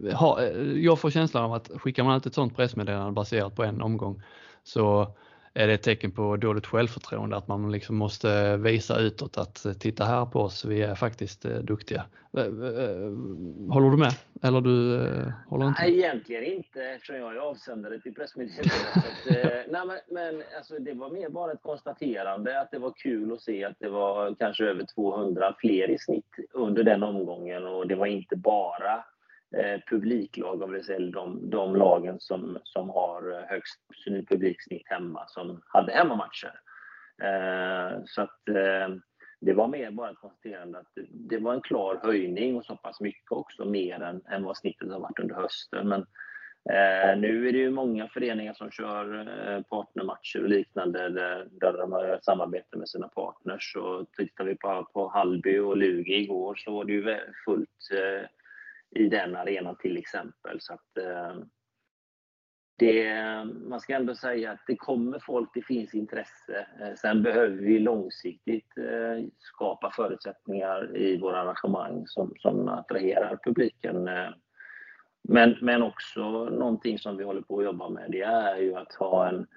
eh, har, eh, jag får känslan av att skickar man ut ett sådant pressmeddelande baserat på en omgång så är det ett tecken på dåligt självförtroende att man liksom måste visa utåt att eh, titta här på oss, vi är faktiskt eh, duktiga. Eh, håller du med? Eller du håller inte? Nej, egentligen inte eftersom jag är avsändare till pressmeddelandet. [laughs] nej, men, men alltså, det var mer bara ett konstaterande att det var kul att se att det var kanske över 200 fler i snitt under den omgången och det var inte bara eh, publiklag, av det de, de lagen som, som har eh, högst publiksnitt hemma, som hade hemmamatcher. Eh, så att eh, det var mer bara ett konstaterande att det, det, var en klar höjning och så pass mycket också, mer än, än vad snittet har varit under hösten. Men Eh, nu är det ju många föreningar som kör eh, partnermatcher och liknande där, där de har samarbete med sina partners. Och tittar vi på, på Hallby och Lugi igår så var det ju fullt eh, i den arenan till exempel. Så att, eh, det, man ska ändå säga att det kommer folk, det finns intresse. Eh, sen behöver vi långsiktigt eh, skapa förutsättningar i våra arrangemang som, som attraherar publiken. Eh, men, men också någonting som vi håller på att jobba med, det är ju att ha en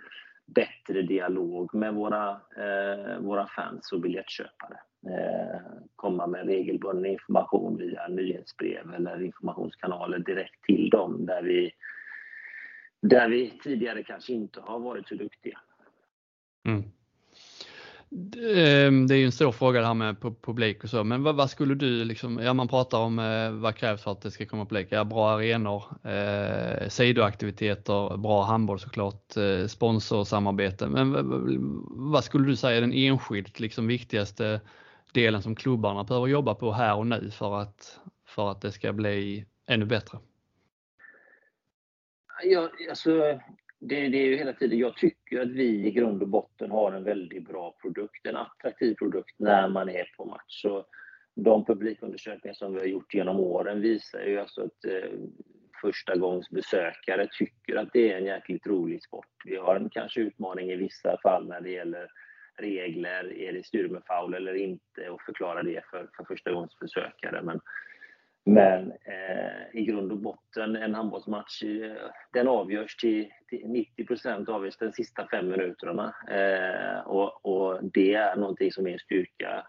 bättre dialog med våra, eh, våra fans och biljettköpare. Eh, komma med regelbunden information via nyhetsbrev eller informationskanaler direkt till dem där vi, där vi tidigare kanske inte har varit så duktiga. Mm. Ehm, det är ju en stor fråga det här med publik och så, men vad, vad skulle du liksom, ja man pratar om eh, vad krävs för att det ska komma publik? Ja, bra arenor, eh, sidoaktiviteter, bra handboll såklart, eh, sponsorsamarbete. Men vad skulle du säga är den enskilt liksom viktigaste delen som klubbarna behöver jobba på här och nu för att, för att det ska bli ännu bättre? Ja, alltså, det, det, är ju hela tiden, jag tycker att vi i grund och botten har en väldigt bra produkt, en attraktiv produkt när man är på match. Så de publikundersökningar som vi har gjort genom åren visar ju alltså att eh, första gångs besökare tycker att det är en jäkligt rolig sport. Vi har en kanske utmaning i vissa fall när det gäller regler, är det styrmefoul eller inte och förklara det för, för första gångs besökare. Men men eh, i grund och botten, en handbollsmatch, eh, den avgörs till, till 90 procent avgörs de sista fem minuterna. Eh, och, och, det är någonting som är en styrka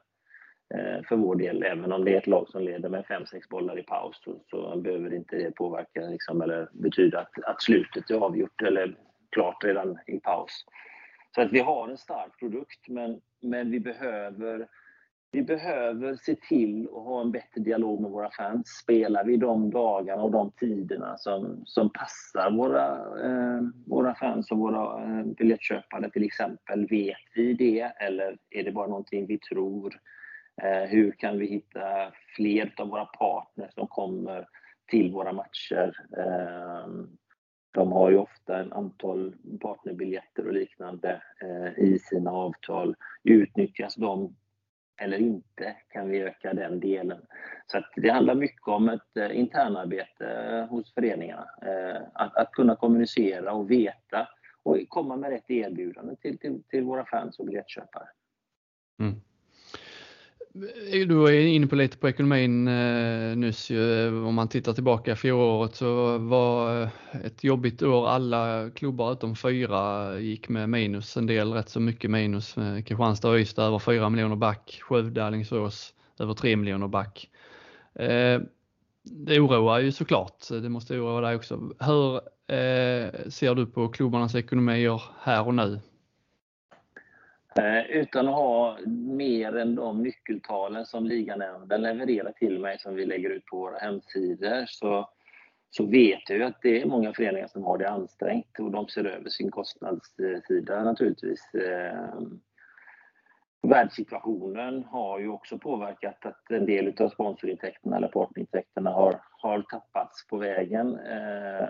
eh, för vår del. Även om det är ett lag som leder med fem sex bollar i paus så, så behöver inte det påverka liksom, eller betyda att, att slutet är avgjort eller klart redan i paus. Så att vi har en stark produkt, men, men vi behöver vi behöver se till att ha en bättre dialog med våra fans. Spelar vi de dagarna och de tiderna som, som passar våra, eh, våra fans och våra eh, biljettköpare till exempel? Vet vi det eller är det bara någonting vi tror? Eh, hur kan vi hitta fler av våra partners som kommer till våra matcher? Eh, de har ju ofta en antal partnerbiljetter och liknande eh, i sina avtal. Utnyttjas de eller inte? Kan vi öka den delen? Så det handlar mycket om ett eh, internarbete eh, hos föreningarna. Eh, att, att, kunna kommunicera och veta och komma med rätt erbjudande till, till, till våra fans och biljettköpare. Mm du var inne på lite på ekonomin eh, nyss ju. Om man tittar tillbaka fjolåret så var eh, ett jobbigt år. Alla klubbar utom fyra gick med minus. En del rätt så mycket minus. Eh, Kristianstad och Ystad över 4 miljoner back. Skövde, Alingsås över 3 miljoner back. Eh, det oroar ju såklart. Det måste oroa dig också. Hur eh, ser du på klubbarnas ekonomier här och nu? Eh, utan att ha mer än de nyckeltalen som liganämnden levererar till mig som vi lägger ut på våra hemsidor så, så vet jag ju att det är många föreningar som har det ansträngt och de ser över sin kostnadssida naturligtvis. Eh, Världssituationen har ju också påverkat att en del av sponsorintäkterna eller partnerintäkterna har, har tappats på vägen. Eh,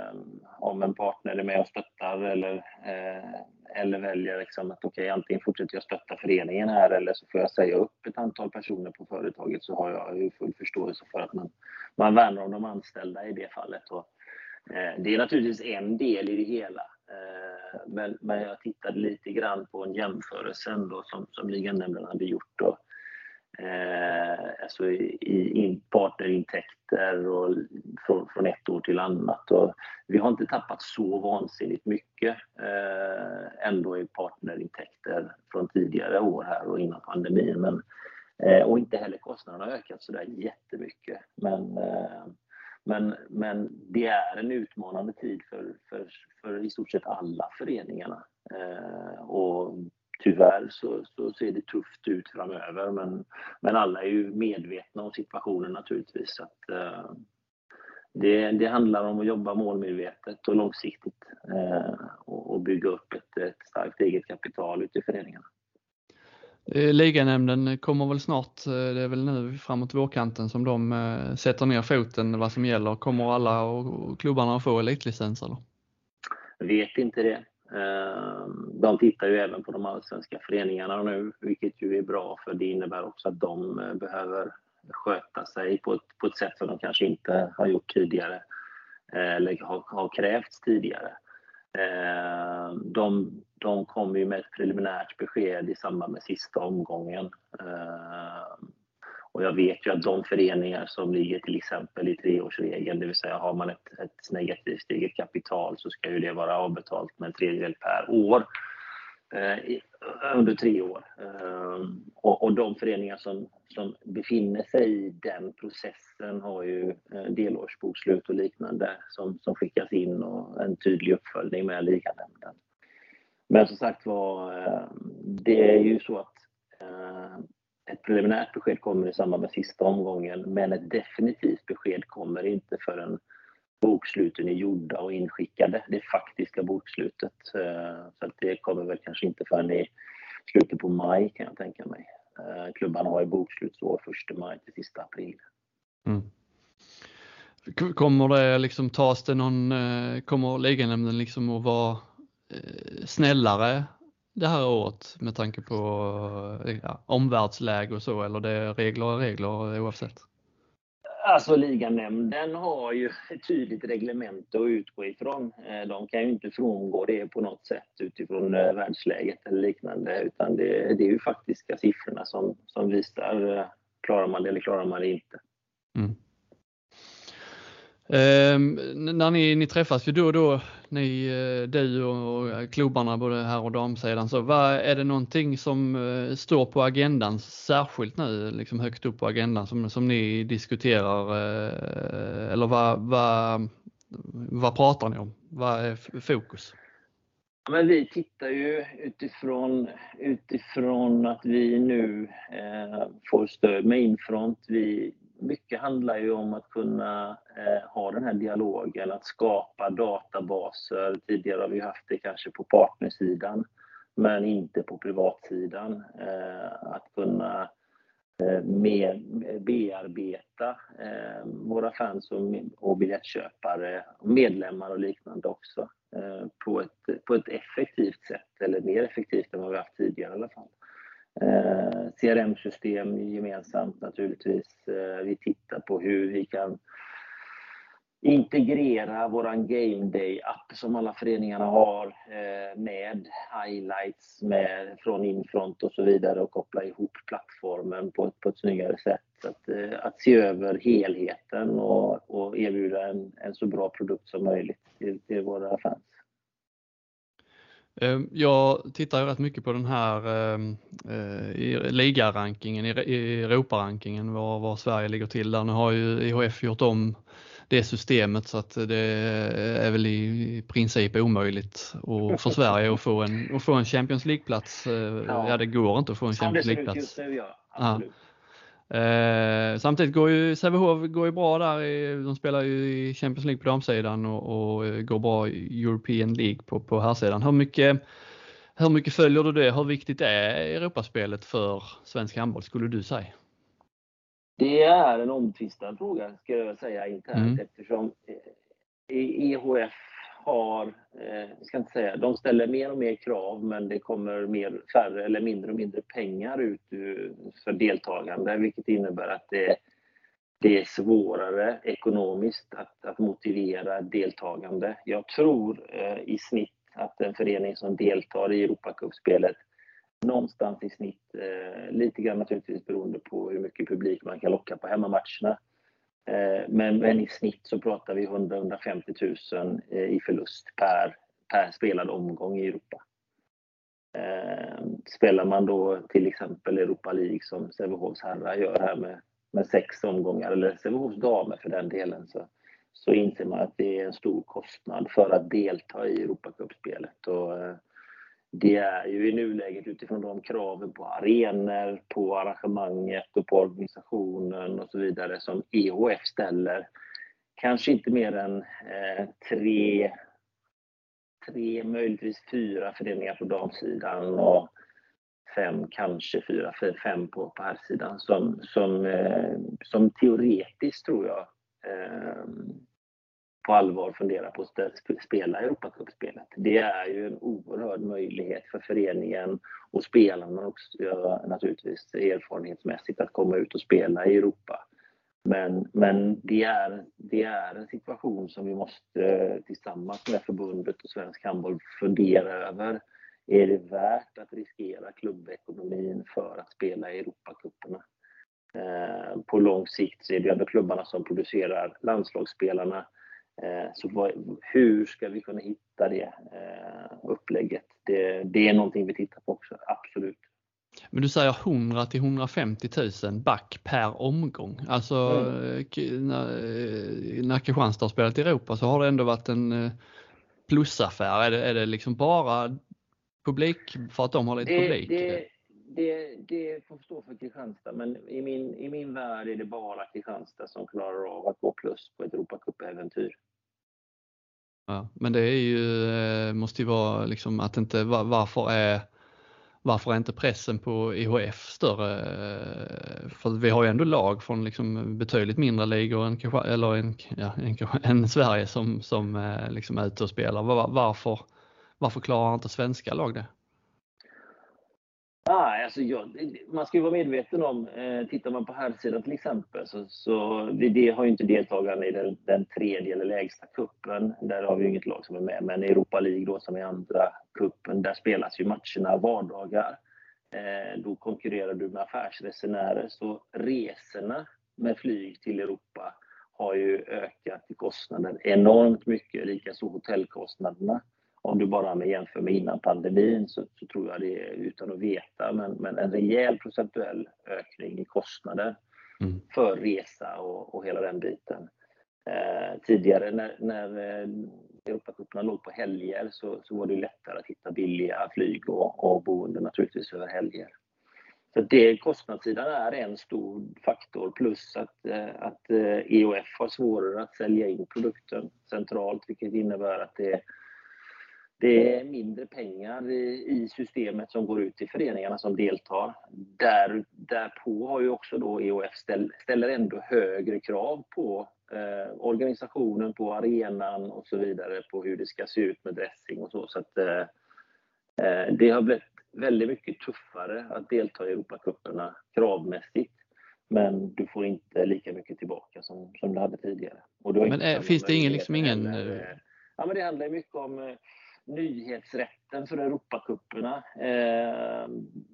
om en partner är med och stöttar eller, eh, eller väljer liksom att okej, okay, antingen fortsätter jag stötta föreningen här eller så får jag säga upp ett antal personer på företaget så har jag ju full förståelse för att man, man värnar om de anställda i det fallet. Och, eh, det är naturligtvis en del i det hela. Eh, men, men jag tittade lite grann på en jämförelse ändå som, som liganämnden hade gjort. Då. Eh, alltså i, i partnerintäkter och från, från ett år till annat. Och vi har inte tappat så vansinnigt mycket eh, ändå i partnerintäkter från tidigare år här och innan pandemin. Men, eh, och inte heller kostnaderna har ökat så där jättemycket. Men eh, men, men det är en utmanande tid för, för, för i stort sett alla föreningarna. Eh, och tyvärr så, så, ser det tufft ut framöver men, men alla är ju medvetna om situationen naturligtvis. Så att, eh, det, det, handlar om att jobba målmedvetet och långsiktigt eh, och, och, bygga upp ett, ett starkt eget kapital ute i föreningarna. Eh, liganämnden kommer väl snart, eh, det är väl nu framåt vårkanten som de eh, sätter ner foten vad som gäller. Kommer alla och klubbarna att få elitlicens eller? Jag vet inte det. Ehm, de tittar ju även på de allsvenska föreningarna nu, vilket ju är bra för det innebär också att de behöver sköta sig på ett, på ett sätt som de kanske inte har gjort tidigare eller har, har krävts tidigare. Ehm, de, de kom ju med ett preliminärt besked i samband med sista omgången. Eh, och jag vet ju att de föreningar som ligger till exempel i treårsregeln, det vill säga har man ett, ett negativt eget kapital så ska ju det vara avbetalt med en tredjedel per år. Eh, under tre år. Eh, och, och, de föreningar som, som befinner sig i den processen har ju eh, delårsbokslut och liknande som, som skickas in och en tydlig uppföljning med liganämnden. Men som sagt var, eh, det är ju så att eh, ett preliminärt besked kommer i samband med sista omgången, men ett definitivt besked kommer inte förrän boksluten är gjorda och inskickade, det faktiska bokslutet. Eh, så att det kommer väl kanske inte förrän i slutet på maj kan jag tänka mig. Klubban klubbarna har ju bokslutsår 1 maj till sista april. Mm. Kommer det liksom tas det någon, kommer liganämnden liksom att vara snällare det här året med tanke på ja, omvärldsläge och så eller det är regler och regler oavsett? Alltså liganämnden har ju ett tydligt reglemente att utgå ifrån. Eh, de kan ju inte frångå det på något sätt utifrån eh, världsläget eller liknande utan det, det är ju faktiska siffrorna som, som visar eh, klarar man det eller klarar man det inte. Mm. Eh, när ni, ni träffas ju då och då, ni, eh, du och eh, klubbarna både här och damsidan, så vad, är det någonting som eh, står på agendan särskilt nu, liksom högt upp på agendan som, som ni diskuterar eh, eller vad, vad, vad pratar ni om? Vad är fokus? Men vi tittar ju utifrån, utifrån att vi nu eh, får stöd med Infront. Vi, mycket handlar ju om att kunna eh, ha den här dialogen, att skapa databaser. Tidigare har vi haft det kanske på partnersidan, men inte på privatsidan. Eh, att kunna eh, mer bearbeta eh, våra fans och, och biljettköpare, medlemmar och liknande också eh, på, ett, på ett effektivt sätt, eller mer effektivt än vad vi haft tidigare i alla fall. Eh, CRM-system gemensamt naturligtvis. Eh, vi tittar på hur vi kan integrera våran Game Day-app som alla föreningarna har eh, med highlights med, från Infront och så vidare och koppla ihop plattformen på ett, på ett snyggare sätt. Så att, eh, att se över helheten och, och erbjuda en, en så bra produkt som möjligt till, till våra fans. Ehm, jag tittar ju rätt mycket på den här ehm, eh, i ligarankingen, i Europarankingen, var, var Sverige ligger till där. Nu har ju IHF gjort om det systemet så att det är väl i princip omöjligt och för [laughs] Sverige att få en, att få en Champions League-plats. Eh, ja. ja. det går inte att få en Champions League-plats. Ja. Eh, samtidigt går ju Sävehof går ju bra där, i, de spelar ju i Champions League på damsidan och, och går bra i European League på, på herrsidan. Hur mycket, hur mycket följer du det? Hur viktigt är Europaspelet för svensk handboll skulle du säga? Det är en omtvistad fråga ska jag säga internt mm. eftersom EHF eh, har, eh, ska inte säga, de ställer mer och mer krav men det kommer mer, färre eller mindre och mindre pengar ut för deltagande vilket innebär att det, det är svårare ekonomiskt att, att motivera deltagande. Jag tror eh, i snitt att en förening som deltar i Europacupspelet någonstans i snitt, eh, lite grann naturligtvis beroende på hur mycket publik man kan locka på hemmamatcherna. Eh, men, men, i snitt så pratar vi 100-150 000 eh, i förlust per, per spelad omgång i Europa. Eh, spelar man då till exempel Europa League som Sävehofs herrar gör här med, med sex omgångar, eller Sävehofs damer för den delen, så, så inser man att det är en stor kostnad för att delta i Europacupspelet. Och, det är ju i nuläget utifrån de kraven på arenor, på arrangemanget och på organisationen och så vidare som EHF ställer. Kanske inte mer än eh, tre, tre, möjligtvis fyra föreningar på damsidan och fem, kanske fyra, fem på, på herrsidan som, som, eh, som teoretiskt tror jag eh, på allvar fundera på att spela Europacupspelet. Det är ju en oerhörd möjlighet för föreningen och spelarna också naturligtvis erfarenhetsmässigt att komma ut och spela i Europa. Men, men det, är, det är en situation som vi måste tillsammans med förbundet och svensk handboll fundera över. Är det värt att riskera klubbekonomin för att spela i Europacuperna? Eh, på lång sikt så är det ändå klubbarna som producerar landslagsspelarna så vad, hur ska vi kunna hitta det eh, upplägget? Det, det, är någonting vi tittar på också, absolut. Men du säger 100 till 150 000 back per omgång. Alltså mm. när, när Kristianstad har spelat i Europa så har det ändå varit en plusaffär. Är det, är det liksom bara publik för att de har lite det, publik? Det, det, det får stå för Kristianstad, men i min, i min värld är det bara Kristianstad som klarar av att gå plus på ett Europacup-äventyr. Ja, men det är ju, eh, måste ju vara liksom att inte, varför är varför är inte pressen på IHF större? Eh, för vi har ju ändå lag från liksom betydligt mindre ligor än, eller en, ja, en, en Sverige som, som eh, liksom är ute och spelar. Varför, varför klarar inte svenska lag det? Alltså jag, man ska ju vara medveten om, eh, tittar man på herrsidan till exempel, så, så det, det har ju inte deltagarna i den, den, tredje eller lägsta kuppen. Där har vi ju inget lag som är med, men Europa League då som är andra kuppen, där spelas ju matcherna vardagar. Eh, då konkurrerar du med affärsresenärer, så resorna med flyg till Europa har ju ökat i kostnaden enormt mycket, likaså hotellkostnaderna om du bara jämför med innan pandemin så, så, tror jag det utan att veta, men, men en rejäl procentuell ökning i kostnader mm. för resa och, och hela den biten. Eh, tidigare när, när eh, Europacuperna låg på helger så, så var det lättare att hitta billiga flyg och, och boende naturligtvis över helger. Så det, kostnadssidan är en stor faktor plus att, eh, att EOF eh, har svårare att sälja in produkten centralt vilket innebär att det det är mindre pengar i, systemet som går ut till föreningarna som deltar. Där, därpå har ju också då EOF ställ, ställer ändå högre krav på eh, organisationen, på arenan och så vidare på hur det ska se ut med dressing och så. så att, eh, eh det har blivit väldigt mycket tuffare att delta i Europacuperna kravmässigt. Men du får inte lika mycket tillbaka som, som du hade tidigare. men är, finns det ingen, liksom ingen... Ja, men det handlar mycket om nyhetsrätten för Europacuperna. Eh,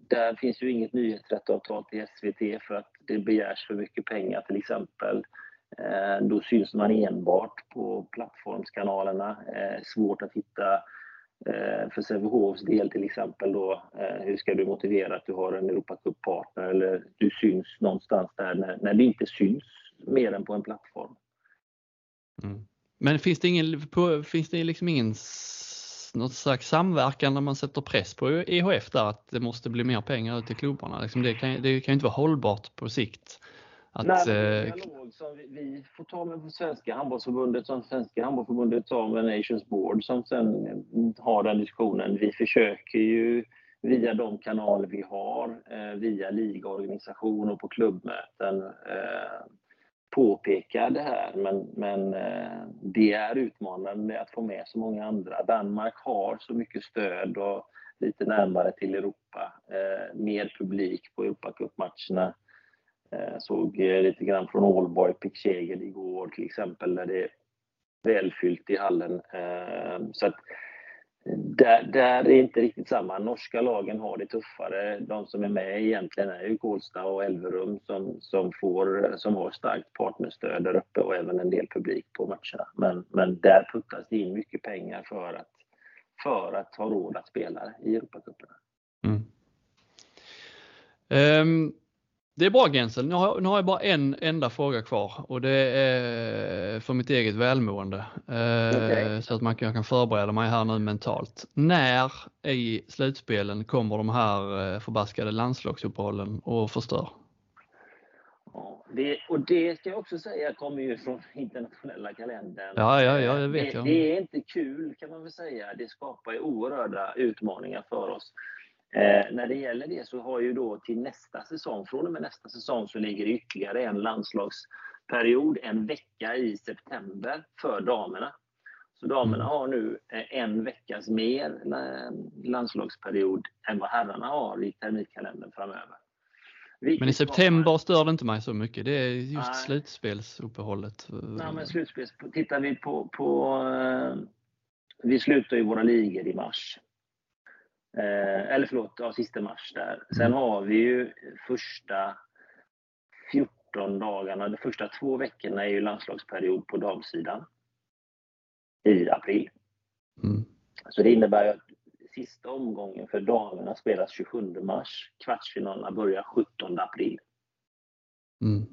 där finns ju inget nyhetsrättsavtal till SVT för att det begärs för mycket pengar till exempel. Eh, då syns man enbart på plattformskanalerna. Eh, svårt att hitta eh, för Sävehofs del till exempel då, eh, hur ska du motivera att du har en Europacup-partner eller du syns någonstans där när, när det inte syns mer än på en plattform. Mm. Men finns det ingen, på, finns det liksom ingen något slags samverkan när man sätter press på EHF där att det måste bli mer pengar ut till klubbarna? Liksom det, kan, det kan inte vara hållbart på sikt. Att, Nej, det är en eh, dialog som vi, vi får ta med Svenska handbollsförbundet som Svenska handbollsförbundet tar med Nations Board som sen har den diskussionen. Vi försöker ju via de kanaler vi har, eh, via ligaorganisation och på klubbmöten eh, påpeka det här, men, men eh, det är utmanande att få med så många andra. Danmark har så mycket stöd och lite närmare till Europa, eh, mer publik på Europacupmatcherna. Eh, såg lite grann från Ålborg, Pickshegel igår till exempel, när det är välfyllt i hallen. Så att där, där är inte riktigt samma. Norska lagen har det tuffare. De som är med egentligen är ju Kolsta och Elverum som, som, får, som har starkt partnerstöd där uppe och även en del publik på matcherna. Men, men där puttas det in mycket pengar för att, för att ha råd att spela i Europacuperna. Mm. Um, det är bra Gensel. Nu har, nu har jag bara en enda fråga kvar och det är för mitt eget välmående. Okay. Så att man kan, jag kan förbereda mig här nu mentalt. När i slutspelen kommer de här eh, förbaskade landslagsuppehållen och förstör? Ja, det, och det ska jag också säga kommer ju från [laughs] internationella kalendern. Ja, ja, ja det vet det, jag. Det är inte kul kan man väl säga. Det skapar ju oerhörda utmaningar för oss. Eh, när det gäller det så har ju då till nästa säsong, från och med nästa säsong så ligger det ytterligare en landslagsperiod, en vecka i september för damerna. Så damerna har nu eh, en veckas mer landslagsperiod än vad herrarna har i terminkalendern framöver. Vilket men i september stör det inte mig så mycket. Det är just nej. slutspelsuppehållet. Nej, men slutspels, tittar vi på, på eh, vi slutar ju våra ligor i mars. Eh, eller förlåt, ja, sista mars där. Sen mm. har vi ju första 14 dagarna, de första två veckorna är ju landslagsperiod på damsidan. I april. Mm. Så det innebär att sista omgången för damerna spelas 27 mars. Kvartsfinalerna börjar 17 april. Mm.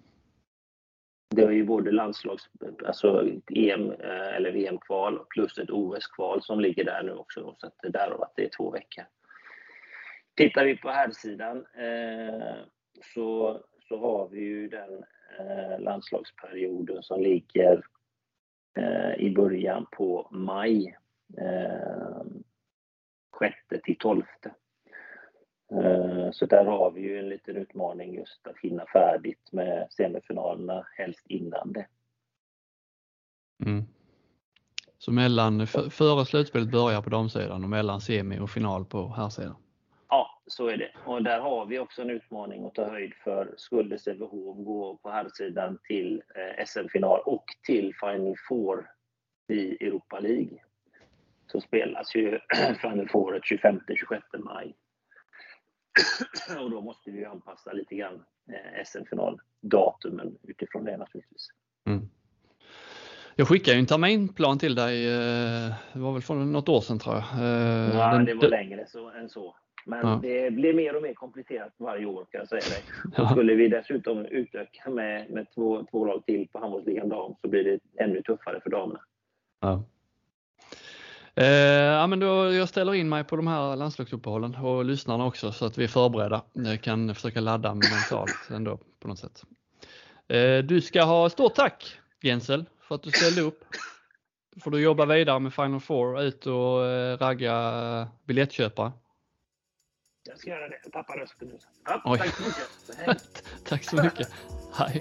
Det är ju både landslags, alltså EM eh, eller VM-kval plus ett OS-kval som ligger där nu också. Så att det därav att det är två veckor. Tittar vi på herrsidan eh, så, så har vi ju den eh, landslagsperioden som ligger eh, i början på maj. Eh, 6 till 12. Eh, så där har vi ju en liten utmaning just att hinna färdigt med semifinalerna, helst innan det. Mm. Så mellan, före slutspelet börjar på damsidan och mellan semi och final på herrsidan? Ja, så är det. Och där har vi också en utmaning att ta höjd för. Skulle Sävehof gå på herrsidan till eh, SM-final och till Final Four i Europa League så spelas ju [clears throat] Final Four 25-26 maj. [coughs] och då måste vi anpassa lite grann eh, SM-finaldatumen utifrån det naturligtvis. Mm. Jag skickade ju en terminplan till dig, eh, det var väl för något år sedan tror jag. Eh, ja, Den, det var längre så, än så. Men ja. det blir mer och mer komplicerat varje år kan jag säga dig. [laughs] Ja. Skulle vi dessutom utöka med, med två, två lag till på handbollsligan dam så blir det ännu tuffare för damerna. Ja. Eh, ja, men då, jag ställer in mig på de här landslagsuppehållen och lyssnarna också så att vi är förberedda. Jag kan försöka ladda mentalt ändå på något sätt. Eh, du ska ha stort tack Jensel för att du ställde upp. får du jobba vidare med Final Four, ut och eh, ragga biljettköpare. Jag ska göra det. Jag tappar rösten nu. Ja, tack så mycket. [laughs] tack så mycket. Hej.